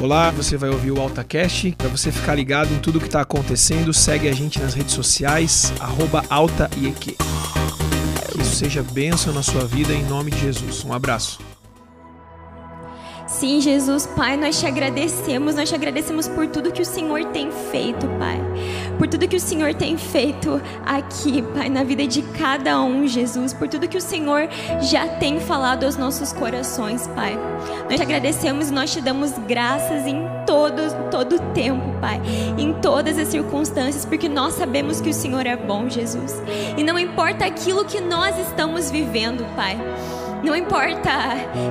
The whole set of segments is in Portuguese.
Olá, você vai ouvir o AltaCast. Para você ficar ligado em tudo que está acontecendo, segue a gente nas redes sociais, AltaIEQ. Que isso seja bênção na sua vida em nome de Jesus. Um abraço. Sim, Jesus, Pai, nós te agradecemos, nós te agradecemos por tudo que o Senhor tem feito, Pai. Por tudo que o Senhor tem feito aqui, Pai, na vida de cada um, Jesus. Por tudo que o Senhor já tem falado aos nossos corações, Pai. Nós te agradecemos e nós te damos graças em todo, todo o tempo, Pai. Em todas as circunstâncias, porque nós sabemos que o Senhor é bom, Jesus. E não importa aquilo que nós estamos vivendo, Pai. Não importa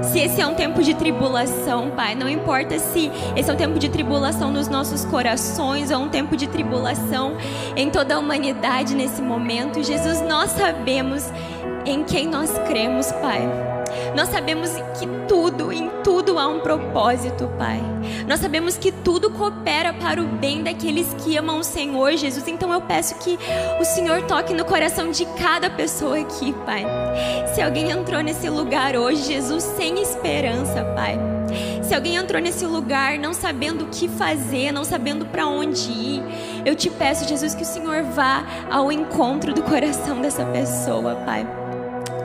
se esse é um tempo de tribulação, Pai. Não importa se esse é um tempo de tribulação nos nossos corações ou um tempo de tribulação em toda a humanidade nesse momento. Jesus, nós sabemos em quem nós cremos, Pai. Nós sabemos que tudo, em tudo há um propósito, Pai. Nós sabemos que tudo coopera para o bem daqueles que amam o Senhor, Jesus. Então eu peço que o Senhor toque no coração de cada pessoa aqui, Pai. Se alguém entrou nesse lugar hoje, Jesus, sem esperança, Pai. Se alguém entrou nesse lugar não sabendo o que fazer, não sabendo para onde ir, eu te peço, Jesus, que o Senhor vá ao encontro do coração dessa pessoa, Pai.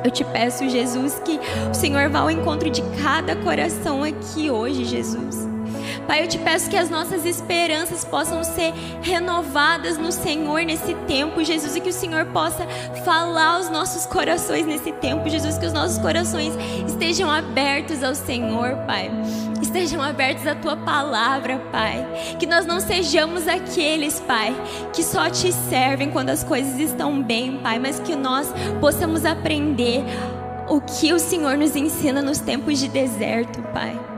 Eu te peço, Jesus, que o Senhor vá ao encontro de cada coração aqui hoje, Jesus. Pai, eu te peço que as nossas esperanças possam ser renovadas no Senhor nesse tempo, Jesus, e que o Senhor possa falar aos nossos corações nesse tempo, Jesus, que os nossos corações estejam abertos ao Senhor, Pai. Estejam abertos à tua palavra, Pai. Que nós não sejamos aqueles, Pai, que só te servem quando as coisas estão bem, Pai, mas que nós possamos aprender o que o Senhor nos ensina nos tempos de deserto, Pai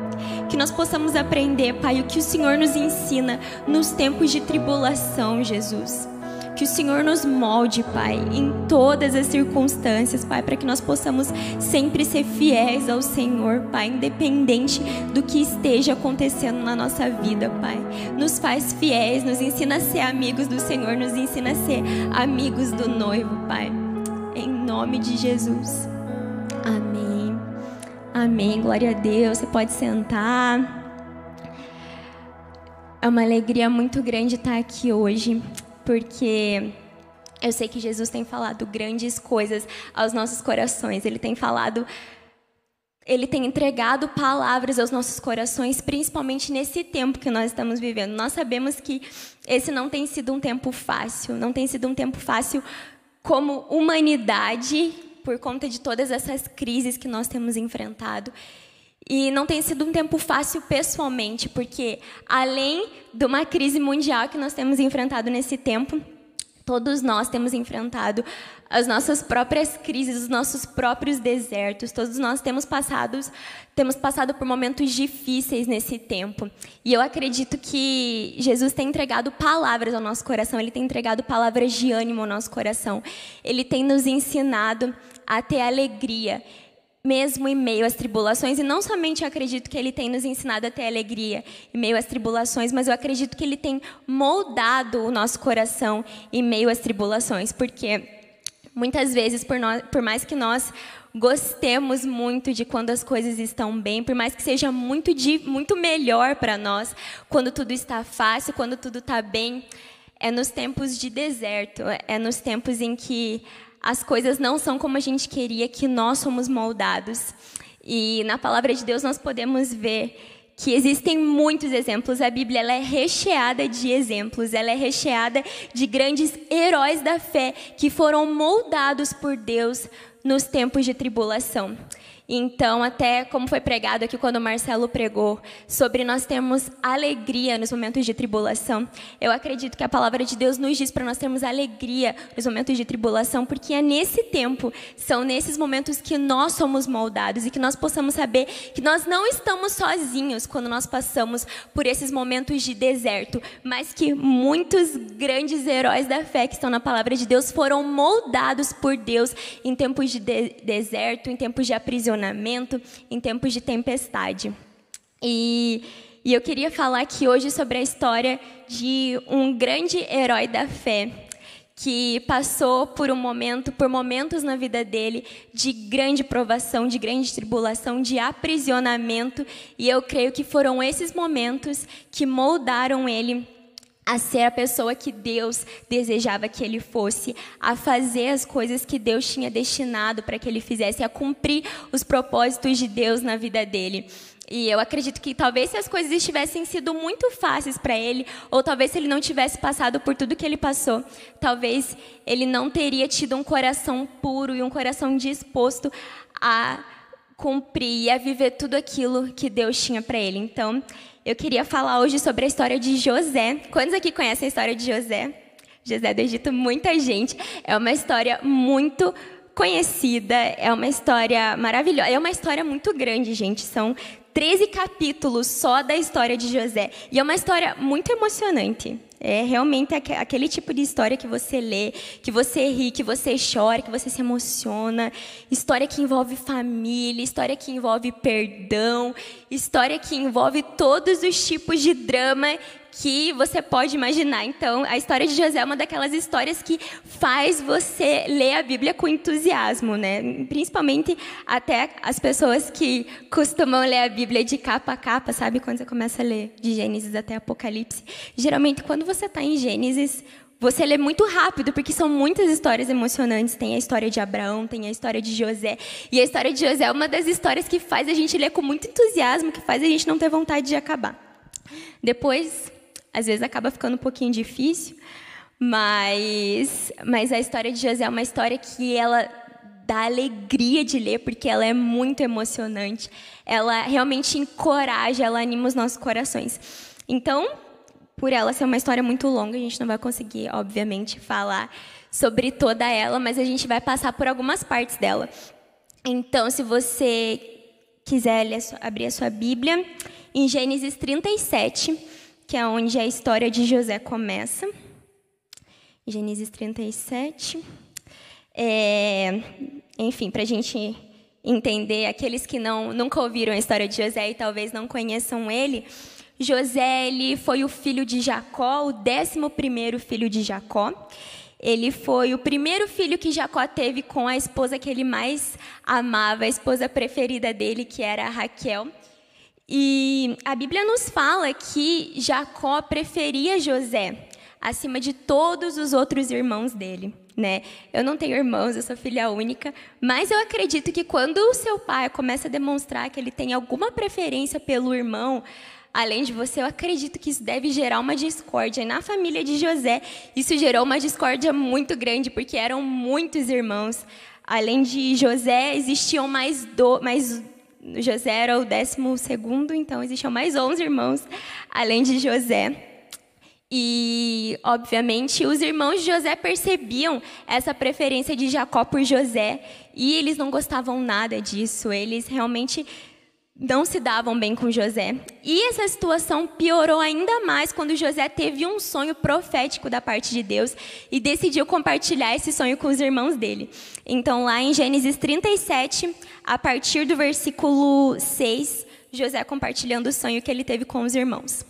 que nós possamos aprender, Pai, o que o Senhor nos ensina nos tempos de tribulação, Jesus. Que o Senhor nos molde, Pai, em todas as circunstâncias, Pai, para que nós possamos sempre ser fiéis ao Senhor, Pai, independente do que esteja acontecendo na nossa vida, Pai. Nos faz fiéis, nos ensina a ser amigos do Senhor, nos ensina a ser amigos do noivo, Pai. Em nome de Jesus. Amém. Amém. Glória a Deus. Você pode sentar. É uma alegria muito grande estar aqui hoje, porque eu sei que Jesus tem falado grandes coisas aos nossos corações. Ele tem falado ele tem entregado palavras aos nossos corações, principalmente nesse tempo que nós estamos vivendo. Nós sabemos que esse não tem sido um tempo fácil, não tem sido um tempo fácil como humanidade, por conta de todas essas crises que nós temos enfrentado. E não tem sido um tempo fácil pessoalmente, porque além de uma crise mundial que nós temos enfrentado nesse tempo, Todos nós temos enfrentado as nossas próprias crises, os nossos próprios desertos. Todos nós temos passado, temos passado por momentos difíceis nesse tempo. E eu acredito que Jesus tem entregado palavras ao nosso coração, ele tem entregado palavras de ânimo ao nosso coração. Ele tem nos ensinado a ter alegria mesmo em meio às tribulações, e não somente eu acredito que ele tem nos ensinado a ter alegria em meio às tribulações, mas eu acredito que ele tem moldado o nosso coração em meio às tribulações, porque muitas vezes, por, nós, por mais que nós gostemos muito de quando as coisas estão bem, por mais que seja muito, de, muito melhor para nós, quando tudo está fácil, quando tudo está bem, é nos tempos de deserto, é nos tempos em que as coisas não são como a gente queria, que nós somos moldados. E na palavra de Deus nós podemos ver que existem muitos exemplos. A Bíblia ela é recheada de exemplos, ela é recheada de grandes heróis da fé que foram moldados por Deus nos tempos de tribulação. Então, até como foi pregado aqui quando o Marcelo pregou, sobre nós termos alegria nos momentos de tribulação, eu acredito que a palavra de Deus nos diz para nós termos alegria nos momentos de tribulação, porque é nesse tempo, são nesses momentos que nós somos moldados e que nós possamos saber que nós não estamos sozinhos quando nós passamos por esses momentos de deserto, mas que muitos grandes heróis da fé que estão na palavra de Deus foram moldados por Deus em tempos de, de deserto, em tempos de aprisionamento aprisionamento, em tempos de tempestade. E, e eu queria falar aqui hoje sobre a história de um grande herói da fé, que passou por um momento, por momentos na vida dele de grande provação, de grande tribulação, de aprisionamento, e eu creio que foram esses momentos que moldaram ele a ser a pessoa que Deus desejava que ele fosse, a fazer as coisas que Deus tinha destinado para que ele fizesse, a cumprir os propósitos de Deus na vida dele. E eu acredito que talvez se as coisas estivessem sido muito fáceis para ele, ou talvez se ele não tivesse passado por tudo que ele passou, talvez ele não teria tido um coração puro e um coração disposto a cumprir e a viver tudo aquilo que Deus tinha para ele. Então, eu queria falar hoje sobre a história de José. Quantos aqui conhecem a história de José? José do Egito, muita gente. É uma história muito conhecida, é uma história maravilhosa, é uma história muito grande, gente. São 13 capítulos só da história de José. E é uma história muito emocionante. É realmente aquele tipo de história que você lê, que você ri, que você chora, que você se emociona. História que envolve família, história que envolve perdão, história que envolve todos os tipos de drama que você pode imaginar. Então, a história de José é uma daquelas histórias que faz você ler a Bíblia com entusiasmo, né? Principalmente até as pessoas que costumam ler a Bíblia de capa a capa, sabe? Quando você começa a ler de Gênesis até Apocalipse. Geralmente, quando você está em Gênesis, você lê muito rápido, porque são muitas histórias emocionantes. Tem a história de Abraão, tem a história de José. E a história de José é uma das histórias que faz a gente ler com muito entusiasmo, que faz a gente não ter vontade de acabar. Depois, às vezes acaba ficando um pouquinho difícil, mas, mas a história de José é uma história que ela dá alegria de ler, porque ela é muito emocionante. Ela realmente encoraja, ela anima os nossos corações. Então, por ela ser uma história muito longa, a gente não vai conseguir, obviamente, falar sobre toda ela, mas a gente vai passar por algumas partes dela. Então, se você quiser abrir a sua Bíblia, em Gênesis 37, que é onde a história de José começa. Gênesis 37. É, enfim, para a gente entender, aqueles que não, nunca ouviram a história de José e talvez não conheçam ele, José ele foi o filho de Jacó, o décimo primeiro filho de Jacó. Ele foi o primeiro filho que Jacó teve com a esposa que ele mais amava, a esposa preferida dele, que era Raquel. E a Bíblia nos fala que Jacó preferia José acima de todos os outros irmãos dele. Né? Eu não tenho irmãos, eu sou filha única, mas eu acredito que quando o seu pai começa a demonstrar que ele tem alguma preferência pelo irmão, além de você, eu acredito que isso deve gerar uma discórdia. E na família de José, isso gerou uma discórdia muito grande, porque eram muitos irmãos. Além de José, existiam mais, do, mais José era o décimo segundo, então existiam mais 11 irmãos, além de José. E, obviamente, os irmãos de José percebiam essa preferência de Jacó por José e eles não gostavam nada disso. Eles realmente não se davam bem com José. E essa situação piorou ainda mais quando José teve um sonho profético da parte de Deus e decidiu compartilhar esse sonho com os irmãos dele. Então, lá em Gênesis 37, a partir do versículo 6, José compartilhando o sonho que ele teve com os irmãos.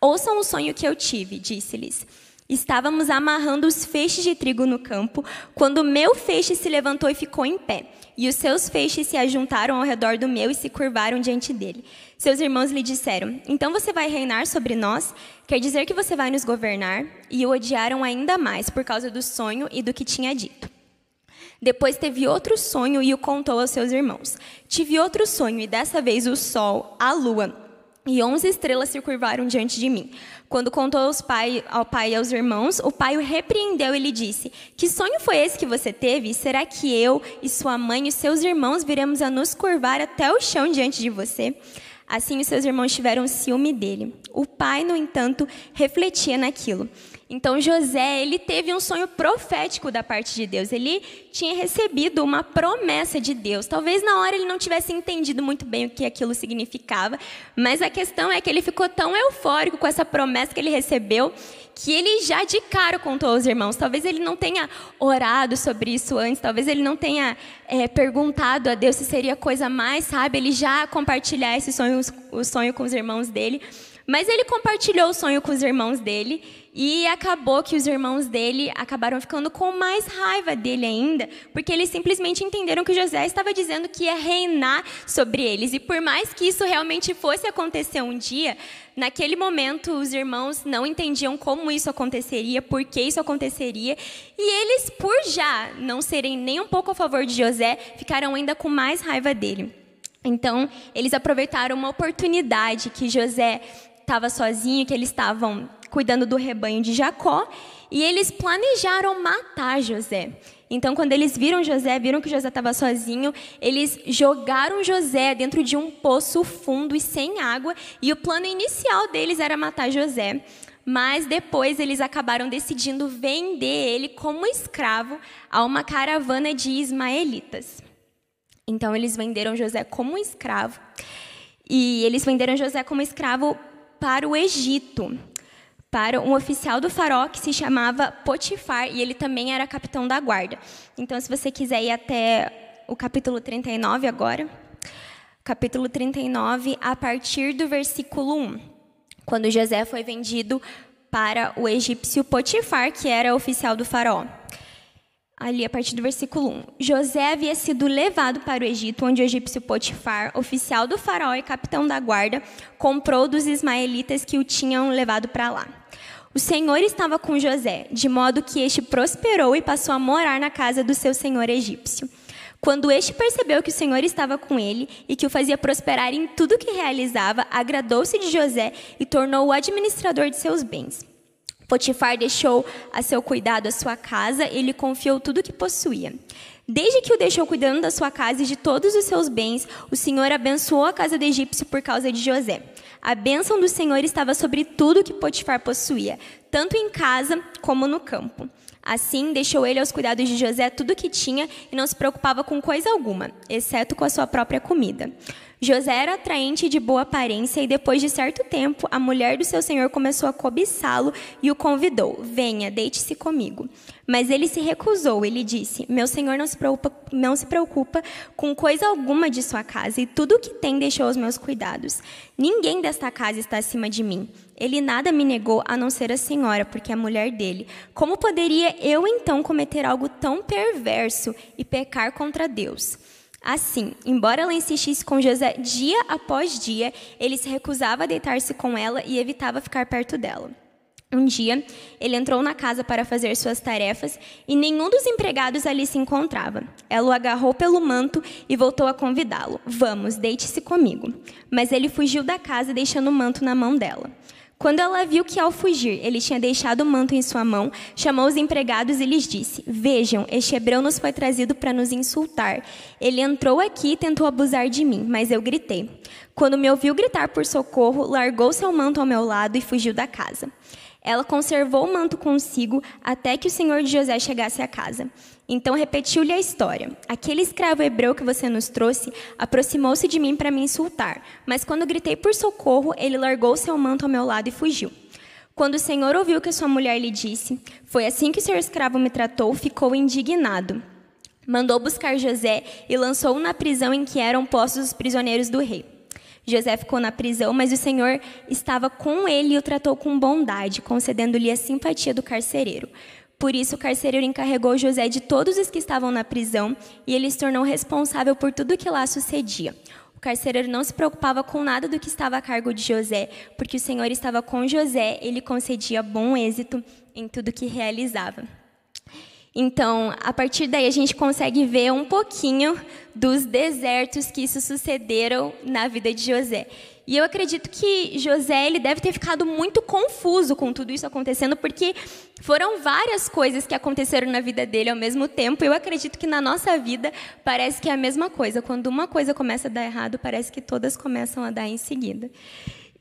Ouçam o sonho que eu tive, disse-lhes. Estávamos amarrando os feixes de trigo no campo, quando meu feixe se levantou e ficou em pé, e os seus feixes se ajuntaram ao redor do meu e se curvaram diante dele. Seus irmãos lhe disseram: Então você vai reinar sobre nós? Quer dizer que você vai nos governar? E o odiaram ainda mais por causa do sonho e do que tinha dito. Depois teve outro sonho e o contou aos seus irmãos. Tive outro sonho, e dessa vez o sol, a lua e onze estrelas se curvaram diante de mim. Quando contou pai, ao pai e aos irmãos, o pai o repreendeu e lhe disse: Que sonho foi esse que você teve? Será que eu e sua mãe e seus irmãos viremos a nos curvar até o chão diante de você? Assim os seus irmãos tiveram ciúme dele. O pai, no entanto, refletia naquilo. Então José, ele teve um sonho profético da parte de Deus. Ele tinha recebido uma promessa de Deus. Talvez na hora ele não tivesse entendido muito bem o que aquilo significava, mas a questão é que ele ficou tão eufórico com essa promessa que ele recebeu que ele já de cara contou aos irmãos. Talvez ele não tenha orado sobre isso antes, talvez ele não tenha é, perguntado a Deus se seria coisa mais, sabe? Ele já compartilhar esse sonho, o sonho com os irmãos dele. Mas ele compartilhou o sonho com os irmãos dele e acabou que os irmãos dele acabaram ficando com mais raiva dele ainda, porque eles simplesmente entenderam que José estava dizendo que ia reinar sobre eles. E por mais que isso realmente fosse acontecer um dia, naquele momento os irmãos não entendiam como isso aconteceria, por que isso aconteceria, e eles, por já não serem nem um pouco a favor de José, ficaram ainda com mais raiva dele. Então, eles aproveitaram uma oportunidade que José estava sozinho, que eles estavam cuidando do rebanho de Jacó, e eles planejaram matar José. Então, quando eles viram José, viram que José estava sozinho, eles jogaram José dentro de um poço fundo e sem água, e o plano inicial deles era matar José. Mas depois eles acabaram decidindo vender ele como escravo a uma caravana de ismaelitas. Então eles venderam José como escravo. E eles venderam José como escravo para o Egito, para um oficial do faraó que se chamava Potifar, e ele também era capitão da guarda. Então, se você quiser ir até o capítulo 39 agora, capítulo 39, a partir do versículo 1, quando José foi vendido para o egípcio Potifar, que era oficial do faraó ali a partir do versículo 1. José havia sido levado para o Egito, onde o egípcio Potifar, oficial do faraó e capitão da guarda, comprou dos ismaelitas que o tinham levado para lá. O Senhor estava com José, de modo que este prosperou e passou a morar na casa do seu senhor egípcio. Quando este percebeu que o Senhor estava com ele e que o fazia prosperar em tudo que realizava, agradou-se de José e tornou-o administrador de seus bens. Potifar deixou a seu cuidado a sua casa e lhe confiou tudo o que possuía. Desde que o deixou cuidando da sua casa e de todos os seus bens, o Senhor abençoou a casa do egípcio por causa de José. A bênção do Senhor estava sobre tudo que Potifar possuía, tanto em casa como no campo. Assim, deixou ele aos cuidados de José tudo o que tinha e não se preocupava com coisa alguma, exceto com a sua própria comida. José era atraente e de boa aparência, e depois de certo tempo, a mulher do seu senhor começou a cobiçá-lo e o convidou: Venha, deite-se comigo. Mas ele se recusou. Ele disse: Meu senhor não se, preocupa, não se preocupa com coisa alguma de sua casa, e tudo o que tem deixou aos meus cuidados. Ninguém desta casa está acima de mim. Ele nada me negou a não ser a senhora, porque é a mulher dele. Como poderia eu então cometer algo tão perverso e pecar contra Deus? Assim, embora ela insistisse com José dia após dia, ele se recusava a deitar-se com ela e evitava ficar perto dela. Um dia, ele entrou na casa para fazer suas tarefas e nenhum dos empregados ali se encontrava. Ela o agarrou pelo manto e voltou a convidá-lo: Vamos, deite-se comigo. Mas ele fugiu da casa, deixando o manto na mão dela. Quando ela viu que ao fugir ele tinha deixado o manto em sua mão, chamou os empregados e lhes disse: Vejam, este hebreu nos foi trazido para nos insultar. Ele entrou aqui e tentou abusar de mim, mas eu gritei. Quando me ouviu gritar por socorro, largou seu manto ao meu lado e fugiu da casa. Ela conservou o manto consigo até que o senhor de José chegasse à casa. Então repetiu-lhe a história. Aquele escravo hebreu que você nos trouxe aproximou-se de mim para me insultar, mas quando gritei por socorro, ele largou seu manto ao meu lado e fugiu. Quando o senhor ouviu o que sua mulher lhe disse, foi assim que o seu escravo me tratou, ficou indignado. Mandou buscar José e lançou-o na prisão em que eram postos os prisioneiros do rei. José ficou na prisão, mas o Senhor estava com ele e o tratou com bondade, concedendo-lhe a simpatia do carcereiro. Por isso, o carcereiro encarregou José de todos os que estavam na prisão e ele se tornou responsável por tudo o que lá sucedia. O carcereiro não se preocupava com nada do que estava a cargo de José, porque o Senhor estava com José, ele concedia bom êxito em tudo que realizava. Então, a partir daí a gente consegue ver um pouquinho dos desertos que isso sucederam na vida de José. E eu acredito que José ele deve ter ficado muito confuso com tudo isso acontecendo, porque foram várias coisas que aconteceram na vida dele ao mesmo tempo. Eu acredito que na nossa vida parece que é a mesma coisa. Quando uma coisa começa a dar errado, parece que todas começam a dar em seguida.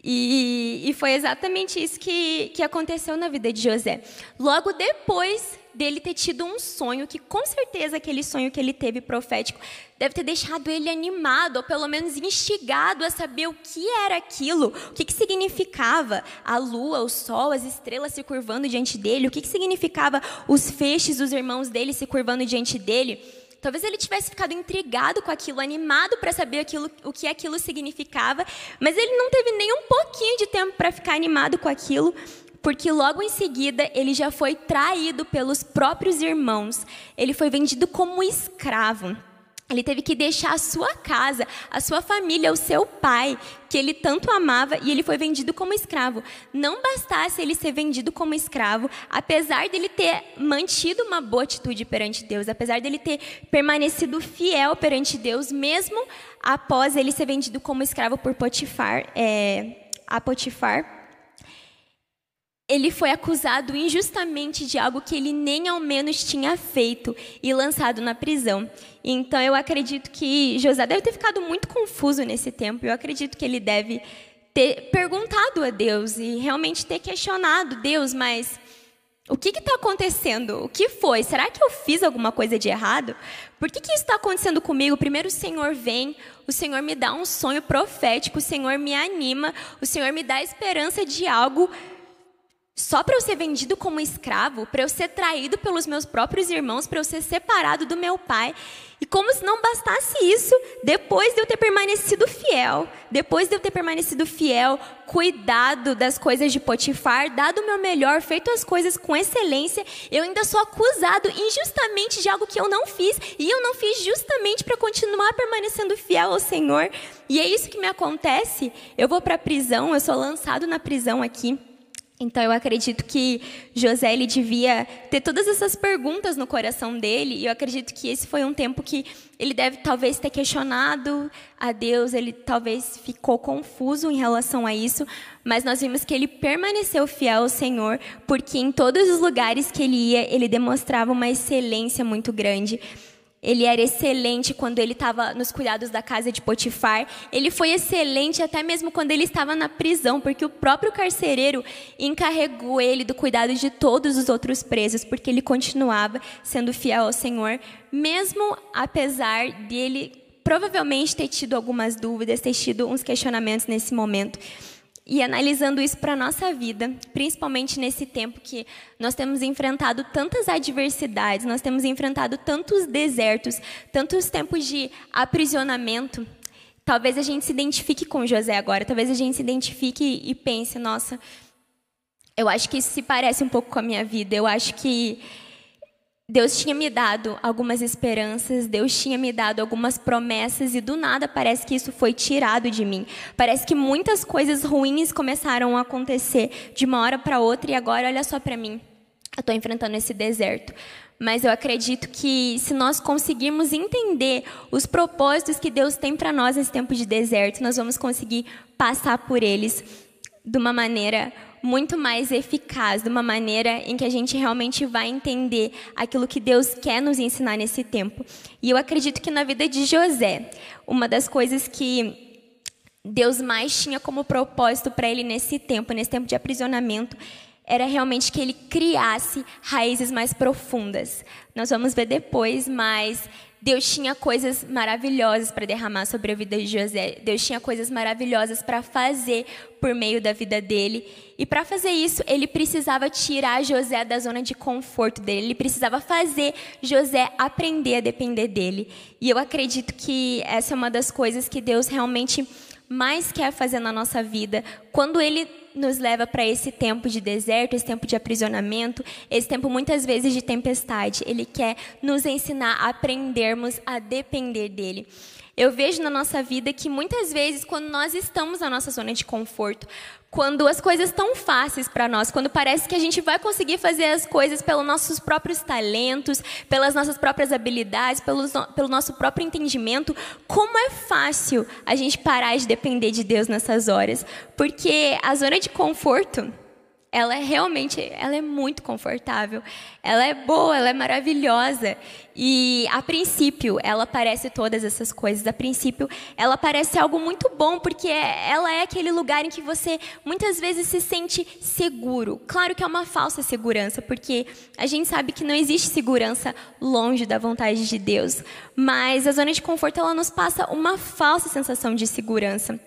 E, e foi exatamente isso que, que aconteceu na vida de José. Logo depois dele ter tido um sonho, que com certeza aquele sonho que ele teve profético deve ter deixado ele animado, ou pelo menos instigado a saber o que era aquilo, o que, que significava a lua, o sol, as estrelas se curvando diante dele, o que, que significava os feixes dos irmãos dele se curvando diante dele. Talvez ele tivesse ficado intrigado com aquilo, animado para saber aquilo, o que aquilo significava, mas ele não teve nem um pouquinho de tempo para ficar animado com aquilo, porque logo em seguida ele já foi traído pelos próprios irmãos. Ele foi vendido como escravo. Ele teve que deixar a sua casa, a sua família, o seu pai, que ele tanto amava, e ele foi vendido como escravo. Não bastasse ele ser vendido como escravo, apesar dele ter mantido uma boa atitude perante Deus, apesar dele ter permanecido fiel perante Deus, mesmo após ele ser vendido como escravo por Potifar, é, a Potifar, ele foi acusado injustamente de algo que ele nem ao menos tinha feito e lançado na prisão. Então eu acredito que José deve ter ficado muito confuso nesse tempo. Eu acredito que ele deve ter perguntado a Deus e realmente ter questionado Deus, mas o que está acontecendo? O que foi? Será que eu fiz alguma coisa de errado? Por que, que isso está acontecendo comigo? Primeiro o Senhor vem, o Senhor me dá um sonho profético, o Senhor me anima, o Senhor me dá esperança de algo só para eu ser vendido como escravo, para eu ser traído pelos meus próprios irmãos, para eu ser separado do meu pai. E como se não bastasse isso, depois de eu ter permanecido fiel, depois de eu ter permanecido fiel, cuidado das coisas de Potifar, dado o meu melhor, feito as coisas com excelência, eu ainda sou acusado injustamente de algo que eu não fiz, e eu não fiz justamente para continuar permanecendo fiel ao Senhor. E é isso que me acontece. Eu vou para a prisão, eu sou lançado na prisão aqui. Então eu acredito que José ele devia ter todas essas perguntas no coração dele, e eu acredito que esse foi um tempo que ele deve talvez ter questionado a Deus, ele talvez ficou confuso em relação a isso, mas nós vimos que ele permaneceu fiel ao Senhor, porque em todos os lugares que ele ia, ele demonstrava uma excelência muito grande. Ele era excelente quando ele estava nos cuidados da casa de Potifar. Ele foi excelente até mesmo quando ele estava na prisão, porque o próprio carcereiro encarregou ele do cuidado de todos os outros presos, porque ele continuava sendo fiel ao Senhor, mesmo apesar dele provavelmente ter tido algumas dúvidas, ter tido uns questionamentos nesse momento. E analisando isso para a nossa vida, principalmente nesse tempo que nós temos enfrentado tantas adversidades, nós temos enfrentado tantos desertos, tantos tempos de aprisionamento, talvez a gente se identifique com José agora, talvez a gente se identifique e pense: nossa, eu acho que isso se parece um pouco com a minha vida, eu acho que Deus tinha me dado algumas esperanças, Deus tinha me dado algumas promessas e do nada parece que isso foi tirado de mim. Parece que muitas coisas ruins começaram a acontecer de uma hora para outra e agora olha só para mim. Eu estou enfrentando esse deserto. Mas eu acredito que se nós conseguirmos entender os propósitos que Deus tem para nós nesse tempo de deserto, nós vamos conseguir passar por eles de uma maneira muito mais eficaz, de uma maneira em que a gente realmente vai entender aquilo que Deus quer nos ensinar nesse tempo. E eu acredito que na vida de José, uma das coisas que Deus mais tinha como propósito para ele nesse tempo, nesse tempo de aprisionamento, era realmente que ele criasse raízes mais profundas. Nós vamos ver depois, mas Deus tinha coisas maravilhosas para derramar sobre a vida de José. Deus tinha coisas maravilhosas para fazer por meio da vida dele. E para fazer isso, ele precisava tirar José da zona de conforto dele. Ele precisava fazer José aprender a depender dele. E eu acredito que essa é uma das coisas que Deus realmente mais quer fazer na nossa vida. Quando ele nos leva para esse tempo de deserto, esse tempo de aprisionamento, esse tempo muitas vezes de tempestade. Ele quer nos ensinar a aprendermos a depender dele. Eu vejo na nossa vida que muitas vezes, quando nós estamos na nossa zona de conforto, quando as coisas estão fáceis para nós, quando parece que a gente vai conseguir fazer as coisas pelos nossos próprios talentos, pelas nossas próprias habilidades, pelo, pelo nosso próprio entendimento, como é fácil a gente parar de depender de Deus nessas horas. Porque a zona de conforto ela é realmente, ela é muito confortável. Ela é boa, ela é maravilhosa. E a princípio, ela parece todas essas coisas. A princípio, ela parece algo muito bom, porque ela é aquele lugar em que você muitas vezes se sente seguro. Claro que é uma falsa segurança, porque a gente sabe que não existe segurança longe da vontade de Deus. Mas a zona de conforto ela nos passa uma falsa sensação de segurança.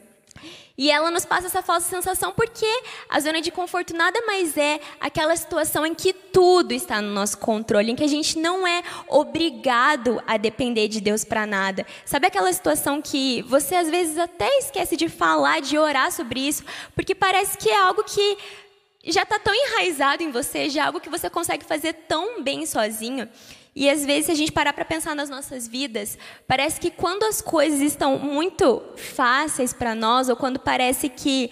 E ela nos passa essa falsa sensação porque a zona de conforto nada mais é aquela situação em que tudo está no nosso controle, em que a gente não é obrigado a depender de Deus para nada. Sabe aquela situação que você às vezes até esquece de falar, de orar sobre isso, porque parece que é algo que já está tão enraizado em você, já é algo que você consegue fazer tão bem sozinho. E às vezes, se a gente parar para pensar nas nossas vidas, parece que quando as coisas estão muito fáceis para nós, ou quando parece que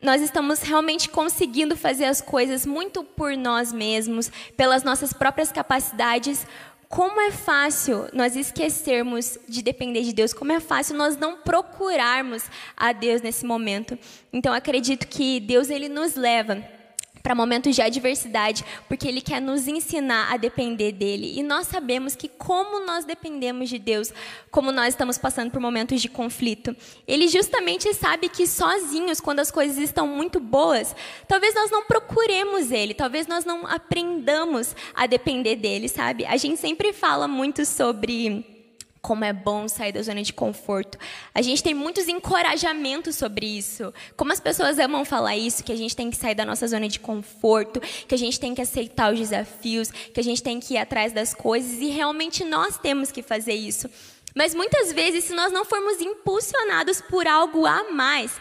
nós estamos realmente conseguindo fazer as coisas muito por nós mesmos, pelas nossas próprias capacidades, como é fácil nós esquecermos de depender de Deus, como é fácil nós não procurarmos a Deus nesse momento. Então acredito que Deus ele nos leva para momentos de adversidade, porque Ele quer nos ensinar a depender dele. E nós sabemos que, como nós dependemos de Deus, como nós estamos passando por momentos de conflito, Ele justamente sabe que sozinhos, quando as coisas estão muito boas, talvez nós não procuremos Ele, talvez nós não aprendamos a depender dele, sabe? A gente sempre fala muito sobre como é bom sair da zona de conforto. A gente tem muitos encorajamentos sobre isso. Como as pessoas amam falar isso, que a gente tem que sair da nossa zona de conforto, que a gente tem que aceitar os desafios, que a gente tem que ir atrás das coisas e realmente nós temos que fazer isso. Mas muitas vezes, se nós não formos impulsionados por algo a mais,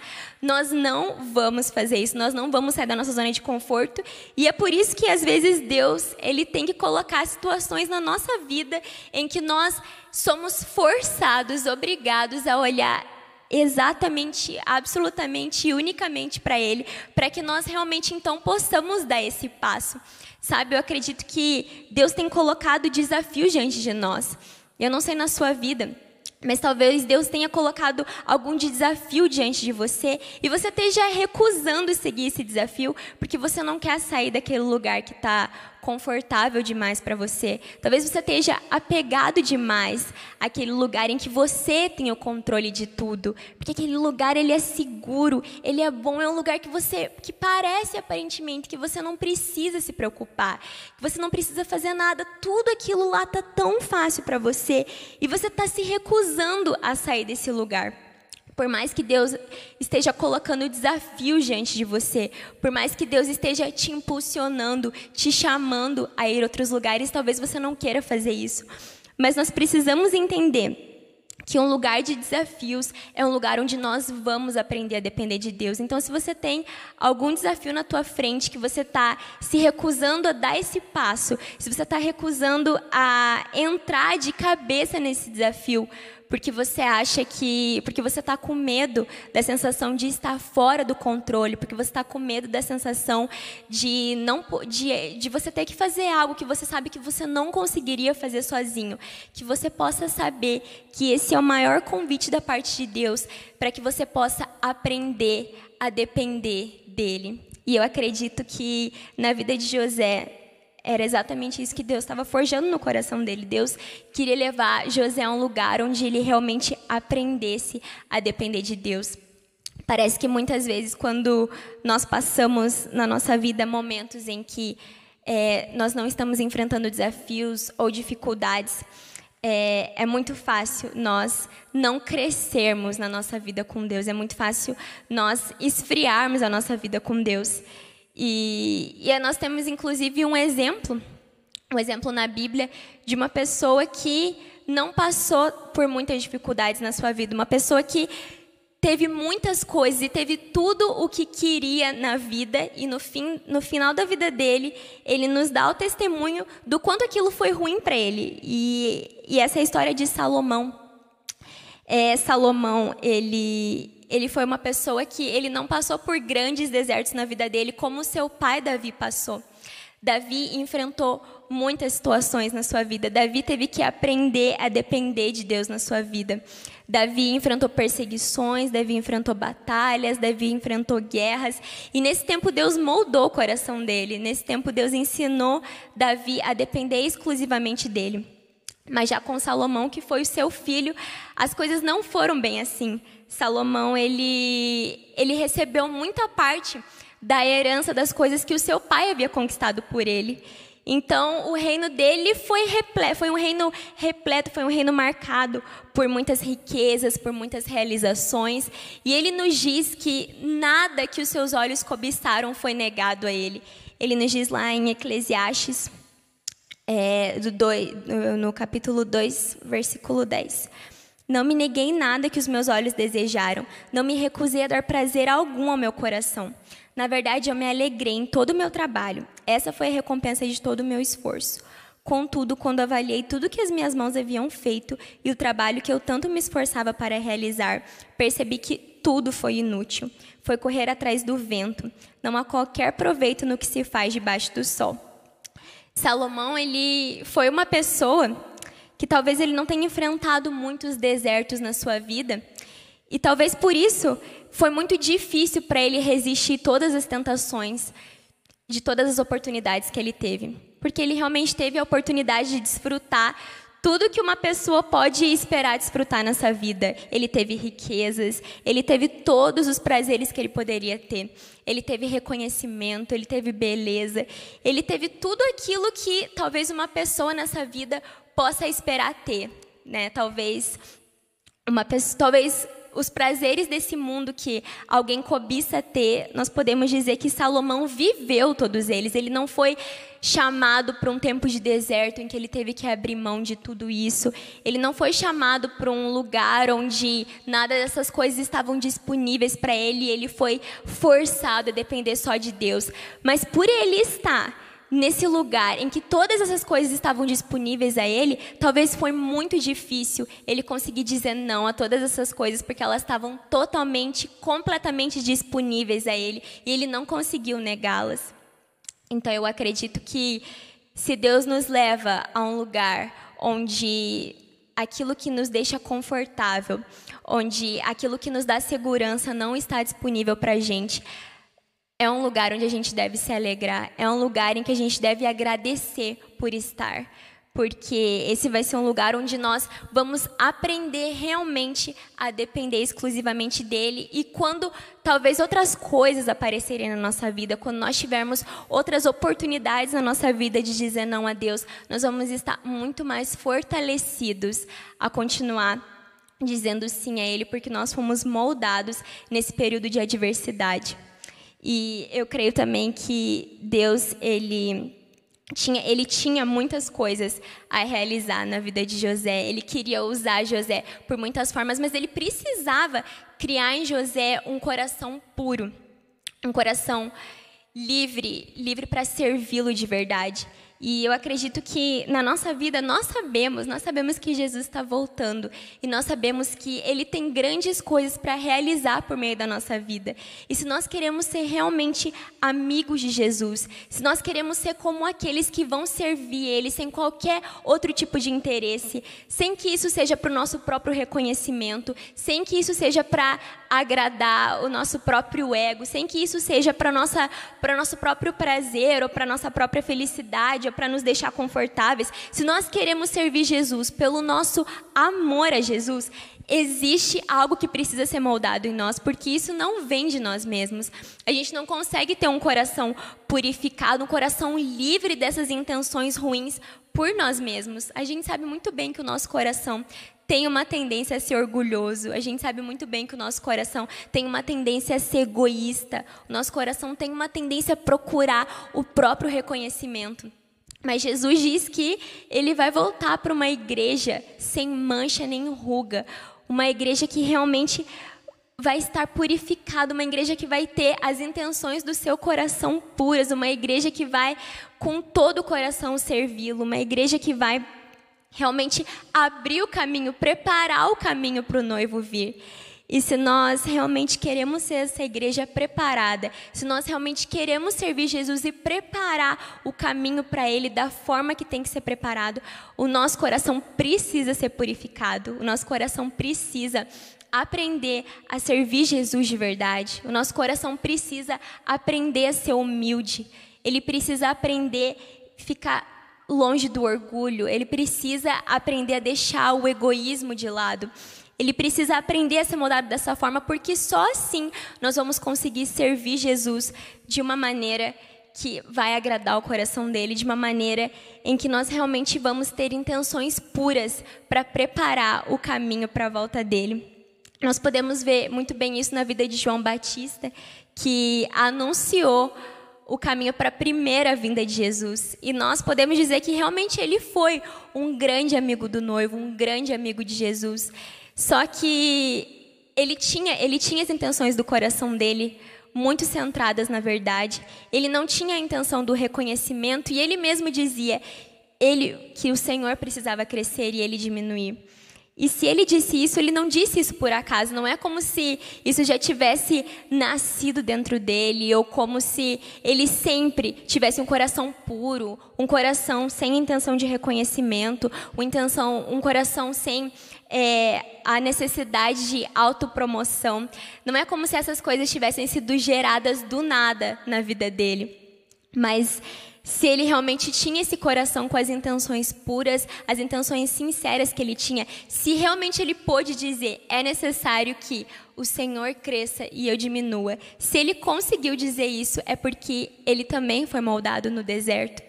nós não vamos fazer isso, nós não vamos sair da nossa zona de conforto. E é por isso que às vezes Deus, ele tem que colocar situações na nossa vida em que nós somos forçados, obrigados a olhar exatamente, absolutamente e unicamente para Ele, para que nós realmente então possamos dar esse passo. Sabe, eu acredito que Deus tem colocado desafios diante de nós. Eu não sei na sua vida, mas talvez Deus tenha colocado algum desafio diante de você e você esteja recusando seguir esse desafio porque você não quer sair daquele lugar que está confortável demais para você. Talvez você esteja apegado demais àquele lugar em que você tem o controle de tudo, porque aquele lugar ele é seguro, ele é bom, é um lugar que você que parece aparentemente que você não precisa se preocupar, que você não precisa fazer nada, tudo aquilo lá tá tão fácil para você e você está se recusando a sair desse lugar. Por mais que Deus esteja colocando desafios diante de você, por mais que Deus esteja te impulsionando, te chamando a ir a outros lugares, talvez você não queira fazer isso. Mas nós precisamos entender que um lugar de desafios é um lugar onde nós vamos aprender a depender de Deus. Então, se você tem algum desafio na tua frente que você está se recusando a dar esse passo, se você está recusando a entrar de cabeça nesse desafio, porque você acha que. Porque você está com medo da sensação de estar fora do controle, porque você está com medo da sensação de, não, de, de você ter que fazer algo que você sabe que você não conseguiria fazer sozinho. Que você possa saber que esse é o maior convite da parte de Deus para que você possa aprender a depender dele. E eu acredito que na vida de José, era exatamente isso que Deus estava forjando no coração dele. Deus queria levar José a um lugar onde ele realmente aprendesse a depender de Deus. Parece que muitas vezes, quando nós passamos na nossa vida momentos em que é, nós não estamos enfrentando desafios ou dificuldades, é, é, muito fácil nós não crescermos na nossa vida com Deus, é muito fácil nós esfriarmos a nossa vida com Deus. E, e nós temos, inclusive, um exemplo, um exemplo na Bíblia de uma pessoa que não passou por muitas dificuldades na sua vida, uma pessoa que teve muitas coisas e teve tudo o que queria na vida e no fim, no final da vida dele, ele nos dá o testemunho do quanto aquilo foi ruim para ele. E, e, essa é a história de Salomão. É, Salomão, ele ele foi uma pessoa que ele não passou por grandes desertos na vida dele, como seu pai Davi passou. Davi enfrentou muitas situações na sua vida. Davi teve que aprender a depender de Deus na sua vida. Davi enfrentou perseguições, Davi enfrentou batalhas, Davi enfrentou guerras. E nesse tempo Deus moldou o coração dele. Nesse tempo Deus ensinou Davi a depender exclusivamente dele. Mas já com Salomão, que foi o seu filho, as coisas não foram bem assim. Salomão ele, ele recebeu muita parte da herança das coisas que o seu pai havia conquistado por ele. Então, o reino dele foi, repleto, foi um reino repleto, foi um reino marcado por muitas riquezas, por muitas realizações. E ele nos diz que nada que os seus olhos cobiçaram foi negado a ele. Ele nos diz lá em Eclesiastes, é, do dois, no capítulo 2, versículo 10. Não me neguei nada que os meus olhos desejaram, não me recusei a dar prazer algum ao meu coração. Na verdade, eu me alegrei em todo o meu trabalho. Essa foi a recompensa de todo o meu esforço. Contudo, quando avaliei tudo que as minhas mãos haviam feito e o trabalho que eu tanto me esforçava para realizar, percebi que tudo foi inútil. Foi correr atrás do vento. Não há qualquer proveito no que se faz debaixo do sol. Salomão, ele foi uma pessoa que talvez ele não tenha enfrentado muitos desertos na sua vida. E talvez por isso foi muito difícil para ele resistir todas as tentações, de todas as oportunidades que ele teve. Porque ele realmente teve a oportunidade de desfrutar tudo que uma pessoa pode esperar desfrutar nessa vida. Ele teve riquezas, ele teve todos os prazeres que ele poderia ter. Ele teve reconhecimento, ele teve beleza, ele teve tudo aquilo que talvez uma pessoa nessa vida possa esperar ter, né? Talvez uma pessoa, talvez os prazeres desse mundo que alguém cobiça ter, nós podemos dizer que Salomão viveu todos eles. Ele não foi chamado para um tempo de deserto em que ele teve que abrir mão de tudo isso. Ele não foi chamado para um lugar onde nada dessas coisas estavam disponíveis para ele. Ele foi forçado a depender só de Deus. Mas por ele estar nesse lugar em que todas essas coisas estavam disponíveis a ele, talvez foi muito difícil ele conseguir dizer não a todas essas coisas, porque elas estavam totalmente, completamente disponíveis a ele, e ele não conseguiu negá-las. Então eu acredito que se Deus nos leva a um lugar onde aquilo que nos deixa confortável, onde aquilo que nos dá segurança não está disponível para a gente, é um lugar onde a gente deve se alegrar, é um lugar em que a gente deve agradecer por estar, porque esse vai ser um lugar onde nós vamos aprender realmente a depender exclusivamente dele. E quando talvez outras coisas aparecerem na nossa vida, quando nós tivermos outras oportunidades na nossa vida de dizer não a Deus, nós vamos estar muito mais fortalecidos a continuar dizendo sim a ele, porque nós fomos moldados nesse período de adversidade. E eu creio também que Deus, ele tinha, ele tinha muitas coisas a realizar na vida de José. Ele queria usar José por muitas formas, mas ele precisava criar em José um coração puro, um coração livre, livre para servi-lo de verdade. E eu acredito que na nossa vida nós sabemos, nós sabemos que Jesus está voltando e nós sabemos que Ele tem grandes coisas para realizar por meio da nossa vida. E se nós queremos ser realmente amigos de Jesus, se nós queremos ser como aqueles que vão servir Ele sem qualquer outro tipo de interesse, sem que isso seja para o nosso próprio reconhecimento, sem que isso seja para agradar o nosso próprio ego, sem que isso seja para nossa para nosso próprio prazer ou para nossa própria felicidade para nos deixar confortáveis, se nós queremos servir Jesus pelo nosso amor a Jesus, existe algo que precisa ser moldado em nós, porque isso não vem de nós mesmos. A gente não consegue ter um coração purificado, um coração livre dessas intenções ruins por nós mesmos. A gente sabe muito bem que o nosso coração tem uma tendência a ser orgulhoso. A gente sabe muito bem que o nosso coração tem uma tendência a ser egoísta. O nosso coração tem uma tendência a procurar o próprio reconhecimento. Mas Jesus diz que ele vai voltar para uma igreja sem mancha nem ruga, uma igreja que realmente vai estar purificada, uma igreja que vai ter as intenções do seu coração puras, uma igreja que vai com todo o coração servi-lo, uma igreja que vai realmente abrir o caminho, preparar o caminho para o noivo vir. E se nós realmente queremos ser essa igreja preparada, se nós realmente queremos servir Jesus e preparar o caminho para Ele da forma que tem que ser preparado, o nosso coração precisa ser purificado, o nosso coração precisa aprender a servir Jesus de verdade, o nosso coração precisa aprender a ser humilde, ele precisa aprender a ficar longe do orgulho, ele precisa aprender a deixar o egoísmo de lado. Ele precisa aprender a ser moldado dessa forma, porque só assim nós vamos conseguir servir Jesus de uma maneira que vai agradar o coração dele de uma maneira em que nós realmente vamos ter intenções puras para preparar o caminho para a volta dele. Nós podemos ver muito bem isso na vida de João Batista, que anunciou o caminho para a primeira vinda de Jesus. E nós podemos dizer que realmente ele foi um grande amigo do noivo, um grande amigo de Jesus. Só que ele tinha, ele tinha as intenções do coração dele muito centradas na verdade. Ele não tinha a intenção do reconhecimento e ele mesmo dizia ele que o Senhor precisava crescer e ele diminuir. E se ele disse isso, ele não disse isso por acaso. Não é como se isso já tivesse nascido dentro dele, ou como se ele sempre tivesse um coração puro, um coração sem intenção de reconhecimento, uma intenção, um coração sem é, a necessidade de autopromoção. Não é como se essas coisas tivessem sido geradas do nada na vida dele. Mas se ele realmente tinha esse coração com as intenções puras, as intenções sinceras que ele tinha, se realmente ele pôde dizer, é necessário que o Senhor cresça e eu diminua. Se ele conseguiu dizer isso, é porque ele também foi moldado no deserto.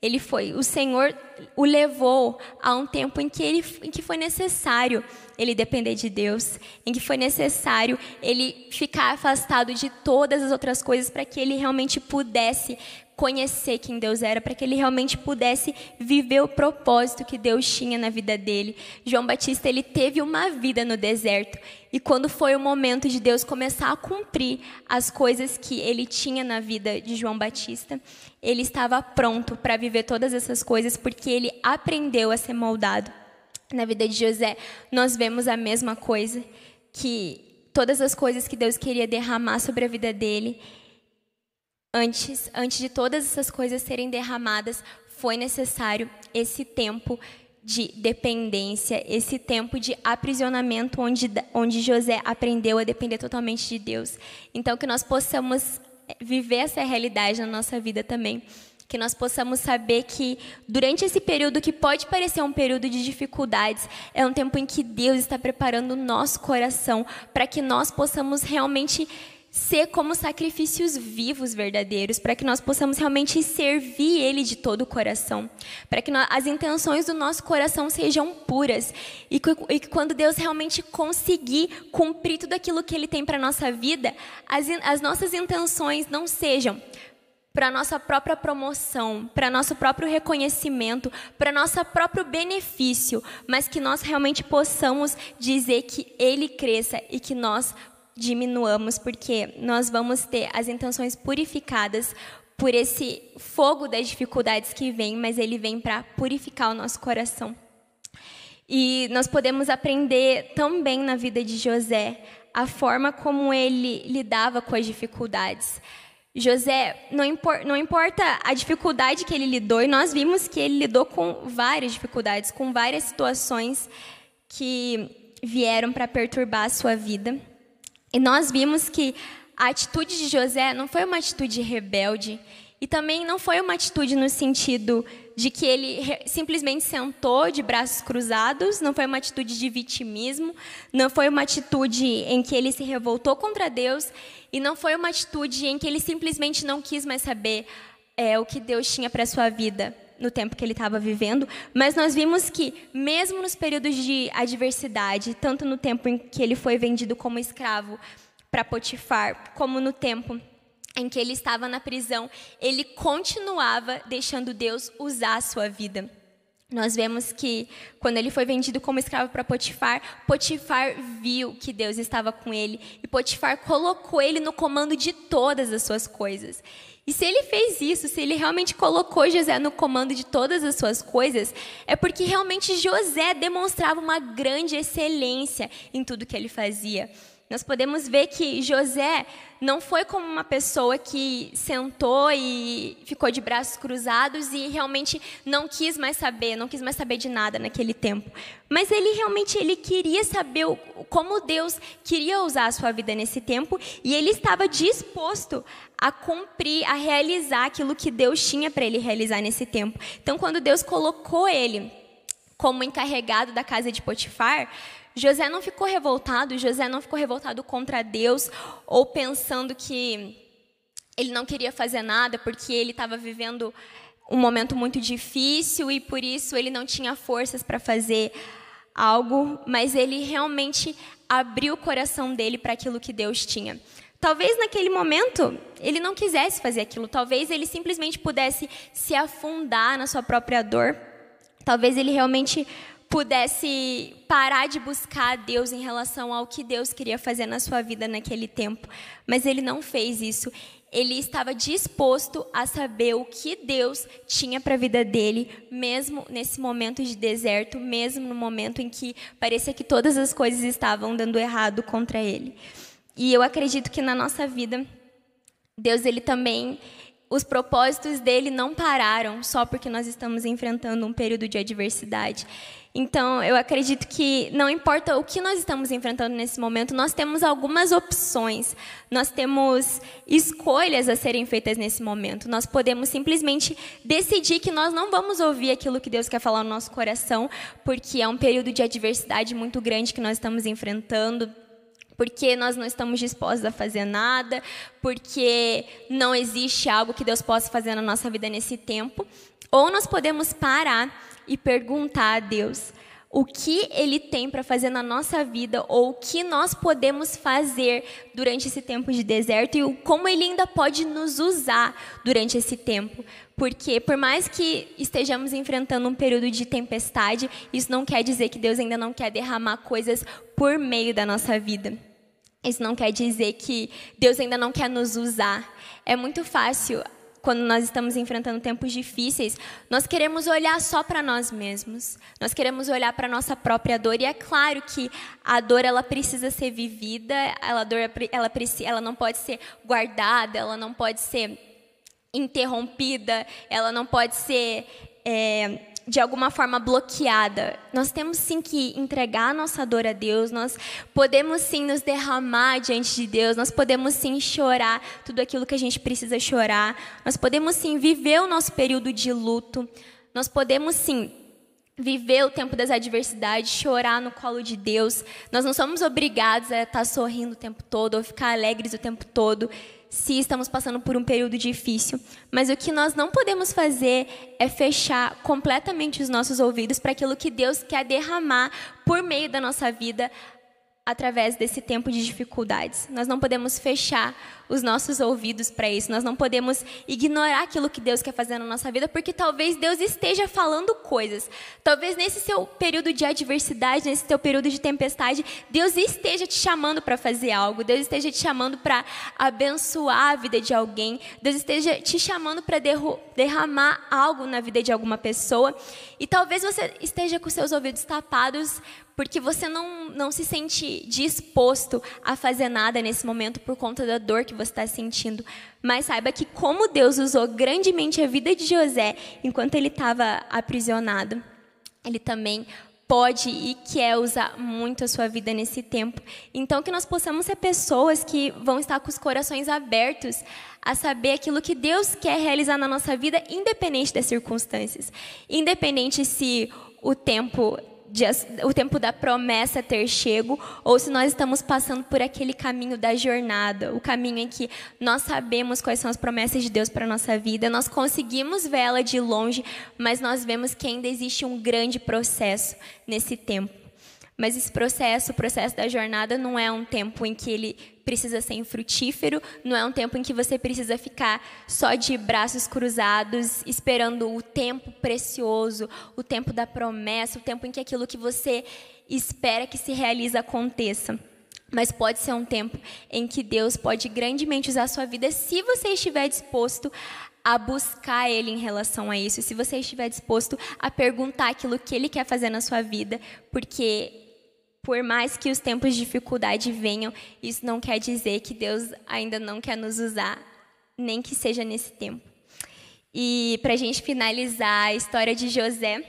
Ele foi, o Senhor o levou a um tempo em que, ele, em que foi necessário ele depender de Deus, em que foi necessário ele ficar afastado de todas as outras coisas para que ele realmente pudesse conhecer quem Deus era, para que ele realmente pudesse viver o propósito que Deus tinha na vida dele. João Batista, ele teve uma vida no deserto, e quando foi o momento de Deus começar a cumprir as coisas que ele tinha na vida de João Batista, ele estava pronto para viver todas essas coisas, porque ele aprendeu a ser moldado. Na vida de José, nós vemos a mesma coisa, que todas as coisas que Deus queria derramar sobre a vida dele, Antes, antes de todas essas coisas serem derramadas, foi necessário esse tempo de dependência, esse tempo de aprisionamento onde, onde José aprendeu a depender totalmente de Deus. Então, que nós possamos eh, viver essa realidade na nossa vida também. Que nós possamos saber que durante esse período, que pode parecer um período de dificuldades, é um tempo em que Deus está preparando o nosso coração para que nós possamos realmente ser como sacrifícios vivos verdadeiros, para que nós possamos realmente servir Ele de todo o coração, para que nós, as intenções do nosso coração sejam puras. E que, e que, quando Deus realmente conseguir cumprir tudo aquilo que Ele tem para nossa vida, as, as nossas intenções não sejam para nossa própria promoção, para nosso próprio reconhecimento, para nosso próprio benefício, mas que nós realmente possamos dizer que Ele cresça e que nós diminuamos, porque nós vamos ter as intenções purificadas por esse fogo das dificuldades que vem, mas ele vem para purificar o nosso coração. E nós podemos aprender também na vida de José a forma como ele lidava com as dificuldades. José, não, impor, não, importa a dificuldade que ele lidou, e nós vimos que ele lidou com várias dificuldades, com várias situações que vieram para perturbar a sua vida. E nós vimos que a atitude de José não foi uma atitude rebelde e também não foi uma atitude no sentido de que ele simplesmente sentou de braços cruzados, não foi uma atitude de vitimismo, não foi uma atitude em que ele se revoltou contra Deus e não foi uma atitude em que ele simplesmente não quis mais saber é, o que Deus tinha para sua vida no tempo que ele estava vivendo, mas nós vimos que, mesmo nos períodos de adversidade, tanto no tempo em que ele foi vendido como escravo para Potifar, como no tempo em que ele estava na prisão, ele continuava deixando Deus usar a sua vida. Nós vemos que quando ele foi vendido como escravo para Potifar, Potifar viu que Deus estava com ele e Potifar colocou ele no comando de todas as suas coisas. E se ele fez isso, se ele realmente colocou José no comando de todas as suas coisas, é porque realmente José demonstrava uma grande excelência em tudo que ele fazia. Nós podemos ver que José não foi como uma pessoa que sentou e ficou de braços cruzados e realmente não quis mais saber, não quis mais saber de nada naquele tempo. Mas ele realmente ele queria saber como Deus queria usar a sua vida nesse tempo e ele estava disposto a cumprir, a realizar aquilo que Deus tinha para ele realizar nesse tempo. Então, quando Deus colocou ele como encarregado da casa de Potifar, José não ficou revoltado, José não ficou revoltado contra Deus ou pensando que ele não queria fazer nada porque ele estava vivendo um momento muito difícil e por isso ele não tinha forças para fazer algo, mas ele realmente abriu o coração dele para aquilo que Deus tinha. Talvez naquele momento ele não quisesse fazer aquilo, talvez ele simplesmente pudesse se afundar na sua própria dor, talvez ele realmente pudesse parar de buscar a Deus em relação ao que Deus queria fazer na sua vida naquele tempo, mas ele não fez isso. Ele estava disposto a saber o que Deus tinha para a vida dele, mesmo nesse momento de deserto, mesmo no momento em que parecia que todas as coisas estavam dando errado contra ele. E eu acredito que na nossa vida, Deus ele também os propósitos dele não pararam só porque nós estamos enfrentando um período de adversidade. Então, eu acredito que não importa o que nós estamos enfrentando nesse momento, nós temos algumas opções, nós temos escolhas a serem feitas nesse momento. Nós podemos simplesmente decidir que nós não vamos ouvir aquilo que Deus quer falar no nosso coração, porque é um período de adversidade muito grande que nós estamos enfrentando porque nós não estamos dispostos a fazer nada, porque não existe algo que Deus possa fazer na nossa vida nesse tempo, ou nós podemos parar e perguntar a Deus o que Ele tem para fazer na nossa vida ou o que nós podemos fazer durante esse tempo de deserto e como Ele ainda pode nos usar durante esse tempo. Porque, por mais que estejamos enfrentando um período de tempestade, isso não quer dizer que Deus ainda não quer derramar coisas por meio da nossa vida. Isso não quer dizer que Deus ainda não quer nos usar. É muito fácil quando nós estamos enfrentando tempos difíceis, nós queremos olhar só para nós mesmos. Nós queremos olhar para a nossa própria dor. E é claro que a dor ela precisa ser vivida, ela, dor, ela, ela não pode ser guardada, ela não pode ser interrompida, ela não pode ser é, de alguma forma bloqueada. Nós temos sim que entregar a nossa dor a Deus, nós podemos sim nos derramar diante de Deus, nós podemos sim chorar tudo aquilo que a gente precisa chorar, nós podemos sim viver o nosso período de luto, nós podemos sim viver o tempo das adversidades, chorar no colo de Deus. Nós não somos obrigados a estar sorrindo o tempo todo ou ficar alegres o tempo todo se estamos passando por um período difícil, mas o que nós não podemos fazer é fechar completamente os nossos ouvidos para aquilo que Deus quer derramar por meio da nossa vida através desse tempo de dificuldades. Nós não podemos fechar os nossos ouvidos para isso. Nós não podemos ignorar aquilo que Deus quer fazer na nossa vida, porque talvez Deus esteja falando coisas. Talvez nesse seu período de adversidade, nesse seu período de tempestade, Deus esteja te chamando para fazer algo. Deus esteja te chamando para abençoar a vida de alguém. Deus esteja te chamando para derramar algo na vida de alguma pessoa. E talvez você esteja com seus ouvidos tapados porque você não, não se sente disposto a fazer nada nesse momento por conta da dor que você está sentindo. Mas saiba que, como Deus usou grandemente a vida de José enquanto ele estava aprisionado, ele também pode e quer usar muito a sua vida nesse tempo. Então, que nós possamos ser pessoas que vão estar com os corações abertos a saber aquilo que Deus quer realizar na nossa vida, independente das circunstâncias. Independente se o tempo o tempo da promessa ter chego, ou se nós estamos passando por aquele caminho da jornada, o caminho em que nós sabemos quais são as promessas de Deus para a nossa vida, nós conseguimos vê-la de longe, mas nós vemos que ainda existe um grande processo nesse tempo. Mas esse processo, o processo da jornada, não é um tempo em que ele precisa ser infrutífero, não é um tempo em que você precisa ficar só de braços cruzados, esperando o tempo precioso, o tempo da promessa, o tempo em que aquilo que você espera que se realize aconteça. Mas pode ser um tempo em que Deus pode grandemente usar a sua vida se você estiver disposto a buscar Ele em relação a isso, se você estiver disposto a perguntar aquilo que Ele quer fazer na sua vida, porque por mais que os tempos de dificuldade venham, isso não quer dizer que Deus ainda não quer nos usar, nem que seja nesse tempo. E para a gente finalizar a história de José,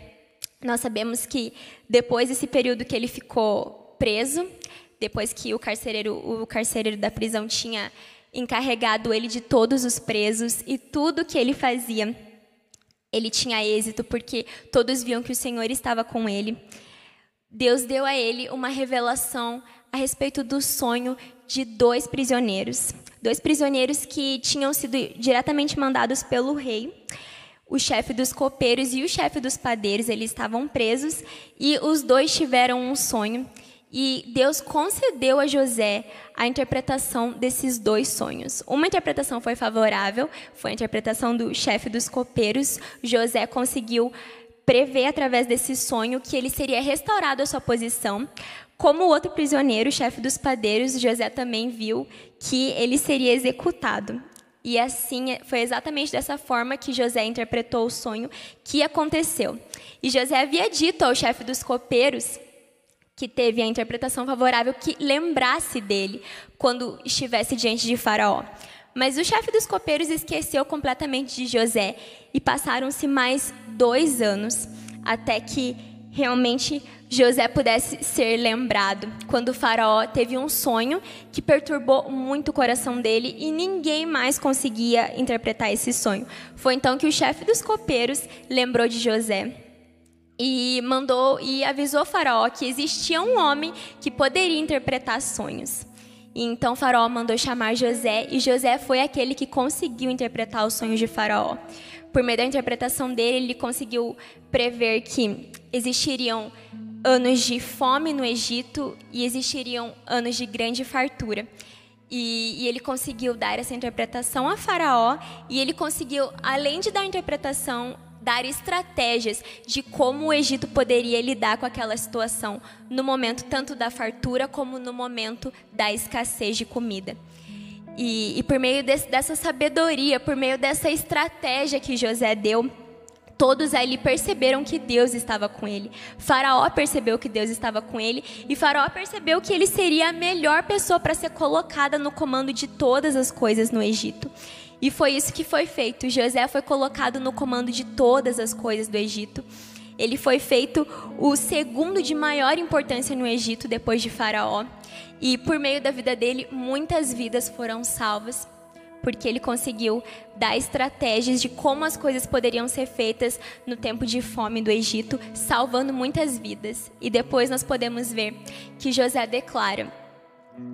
nós sabemos que depois desse período que ele ficou preso, depois que o carcereiro, o carcereiro da prisão tinha encarregado ele de todos os presos e tudo que ele fazia, ele tinha êxito porque todos viam que o Senhor estava com ele. Deus deu a ele uma revelação a respeito do sonho de dois prisioneiros. dois prisioneiros que tinham sido diretamente mandados pelo rei. O chefe dos copeiros e o chefe dos padeiros, eles estavam presos e os dois tiveram um sonho. E Deus concedeu a José a interpretação desses dois sonhos. Uma interpretação foi favorável, foi a interpretação do chefe dos copeiros. José conseguiu prever através desse sonho que ele seria restaurado à sua posição. Como o outro prisioneiro, o chefe dos padeiros, José também viu que ele seria executado. E assim, foi exatamente dessa forma que José interpretou o sonho que aconteceu. E José havia dito ao chefe dos copeiros, que teve a interpretação favorável, que lembrasse dele quando estivesse diante de Faraó. Mas o chefe dos copeiros esqueceu completamente de José e passaram-se mais dois anos até que realmente José pudesse ser lembrado, quando o faraó teve um sonho que perturbou muito o coração dele e ninguém mais conseguia interpretar esse sonho. Foi então que o chefe dos copeiros lembrou de José e mandou e avisou o faraó que existia um homem que poderia interpretar sonhos. E então faraó mandou chamar José e José foi aquele que conseguiu interpretar os sonhos de faraó. Por meio da interpretação dele, ele conseguiu prever que existiriam anos de fome no Egito e existiriam anos de grande fartura. E, e, ele conseguiu dar essa interpretação a Faraó, e ele conseguiu, além de dar a interpretação, dar estratégias de como o Egito poderia lidar com aquela situação, no momento tanto da fartura como no momento da escassez de comida. E, e por meio desse, dessa sabedoria, por meio dessa estratégia que José deu, Todos ali perceberam que Deus estava com ele. Faraó percebeu que Deus estava com ele e Faraó percebeu que ele seria a melhor pessoa para ser colocada no comando de todas as coisas no Egito. E foi isso que foi feito. José foi colocado no comando de todas as coisas do Egito. Ele foi feito o segundo de maior importância no Egito depois de Faraó. E por meio da vida dele, muitas vidas foram salvas porque ele conseguiu dar estratégias de como as coisas poderiam ser feitas no tempo de fome do Egito, salvando muitas vidas. E depois nós podemos ver que José declara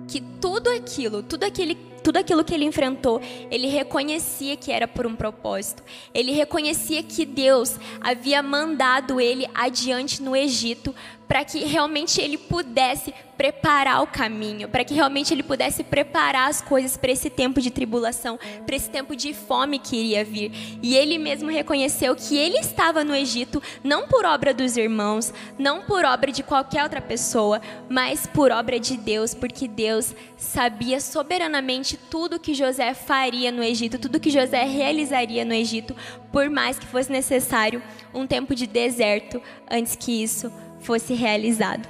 que tudo aquilo, tudo aquele tudo aquilo que ele enfrentou, ele reconhecia que era por um propósito. Ele reconhecia que Deus havia mandado ele adiante no Egito para que realmente ele pudesse preparar o caminho, para que realmente ele pudesse preparar as coisas para esse tempo de tribulação, para esse tempo de fome que iria vir. E ele mesmo reconheceu que ele estava no Egito não por obra dos irmãos, não por obra de qualquer outra pessoa, mas por obra de Deus, porque Deus sabia soberanamente tudo que José faria no Egito, tudo que José realizaria no Egito, por mais que fosse necessário um tempo de deserto antes que isso fosse realizado.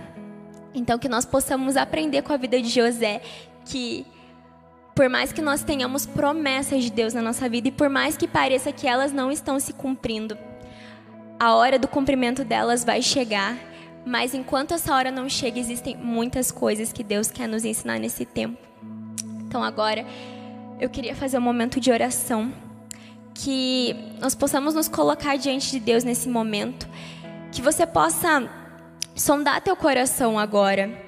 Então, que nós possamos aprender com a vida de José que, por mais que nós tenhamos promessas de Deus na nossa vida e por mais que pareça que elas não estão se cumprindo, a hora do cumprimento delas vai chegar. Mas enquanto essa hora não chega, existem muitas coisas que Deus quer nos ensinar nesse tempo. Então, agora, eu queria fazer um momento de oração. Que nós possamos nos colocar diante de Deus nesse momento. Que você possa sondar teu coração agora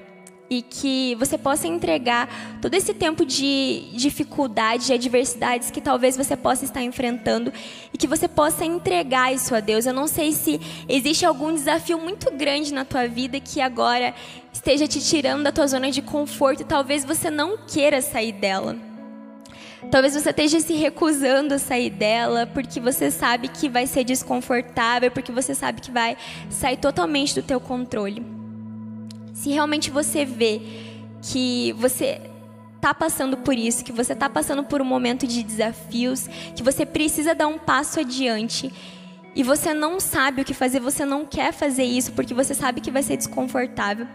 e que você possa entregar todo esse tempo de dificuldade, e adversidades que talvez você possa estar enfrentando e que você possa entregar isso a Deus. Eu não sei se existe algum desafio muito grande na tua vida que agora esteja te tirando da tua zona de conforto e talvez você não queira sair dela. Talvez você esteja se recusando a sair dela porque você sabe que vai ser desconfortável, porque você sabe que vai sair totalmente do teu controle. Se realmente você vê que você está passando por isso, que você está passando por um momento de desafios, que você precisa dar um passo adiante e você não sabe o que fazer, você não quer fazer isso porque você sabe que vai ser desconfortável,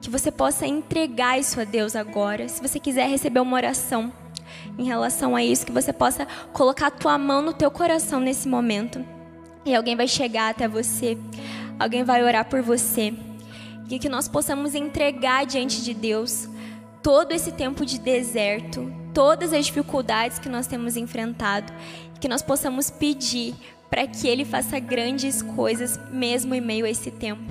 que você possa entregar isso a Deus agora. Se você quiser receber uma oração, em relação a isso, que você possa colocar a tua mão no teu coração nesse momento. E alguém vai chegar até você, alguém vai orar por você. E que nós possamos entregar diante de Deus todo esse tempo de deserto, todas as dificuldades que nós temos enfrentado, que nós possamos pedir para que Ele faça grandes coisas mesmo em meio a esse tempo.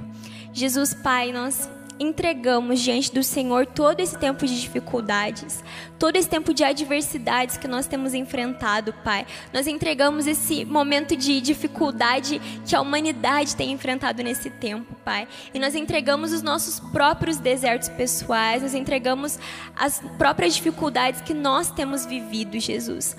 Jesus Pai, nós entregamos diante do Senhor todo esse tempo de dificuldades, todo esse tempo de adversidades que nós temos enfrentado, Pai. Nós entregamos esse momento de dificuldade que a humanidade tem enfrentado nesse tempo, Pai. E nós entregamos os nossos próprios desertos pessoais, nós entregamos as próprias dificuldades que nós temos vivido, Jesus.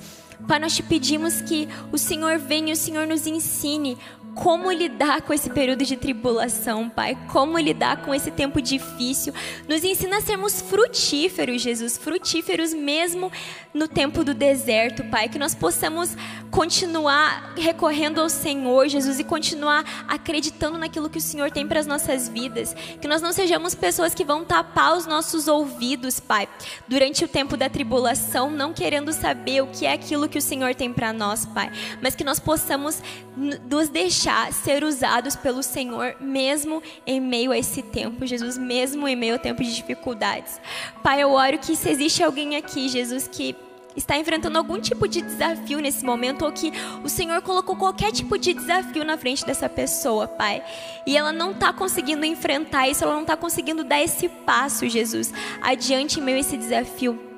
Pai, nós te pedimos que o Senhor venha e o Senhor nos ensine como lidar com esse período de tribulação, Pai, como lidar com esse tempo difícil. Nos ensina a sermos frutíferos, Jesus, frutíferos mesmo no tempo do deserto, Pai, que nós possamos continuar recorrendo ao Senhor, Jesus, e continuar acreditando naquilo que o Senhor tem para as nossas vidas, que nós não sejamos pessoas que vão tapar os nossos ouvidos, Pai, durante o tempo da tribulação, não querendo saber o que é aquilo que o Senhor tem para nós, Pai, mas que nós possamos nos deixar ser usados pelo Senhor, mesmo em meio a esse tempo, Jesus, mesmo em meio ao tempo de dificuldades. Pai, eu oro que se existe alguém aqui, Jesus, que está enfrentando algum tipo de desafio nesse momento, ou que o Senhor colocou qualquer tipo de desafio na frente dessa pessoa, Pai, e ela não está conseguindo enfrentar isso, ela não está conseguindo dar esse passo, Jesus, adiante em meio a esse desafio.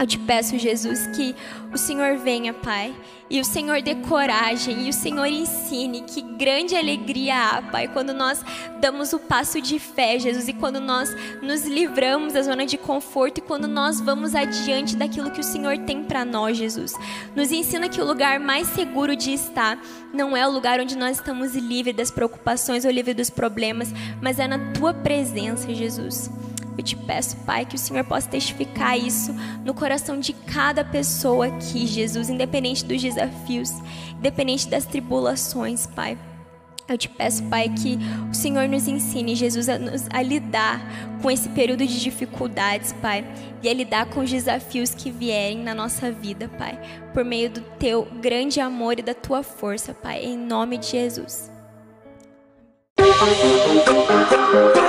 Eu te peço, Jesus, que o Senhor venha, Pai, e o Senhor dê coragem, e o Senhor ensine que grande alegria há, Pai, quando nós damos o passo de fé, Jesus, e quando nós nos livramos da zona de conforto e quando nós vamos adiante daquilo que o Senhor tem para nós, Jesus. Nos ensina que o lugar mais seguro de estar não é o lugar onde nós estamos livres das preocupações ou livres dos problemas, mas é na tua presença, Jesus. Eu te peço, Pai, que o Senhor possa testificar isso no coração de cada pessoa aqui, Jesus, independente dos desafios, independente das tribulações, Pai. Eu te peço, Pai, que o Senhor nos ensine, Jesus, a, nos, a, lidar com esse período de dificuldades, Pai, e a lidar com os desafios que vierem na nossa vida, Pai, por meio do teu grande amor e da tua força, Pai, em nome de Jesus. Huh.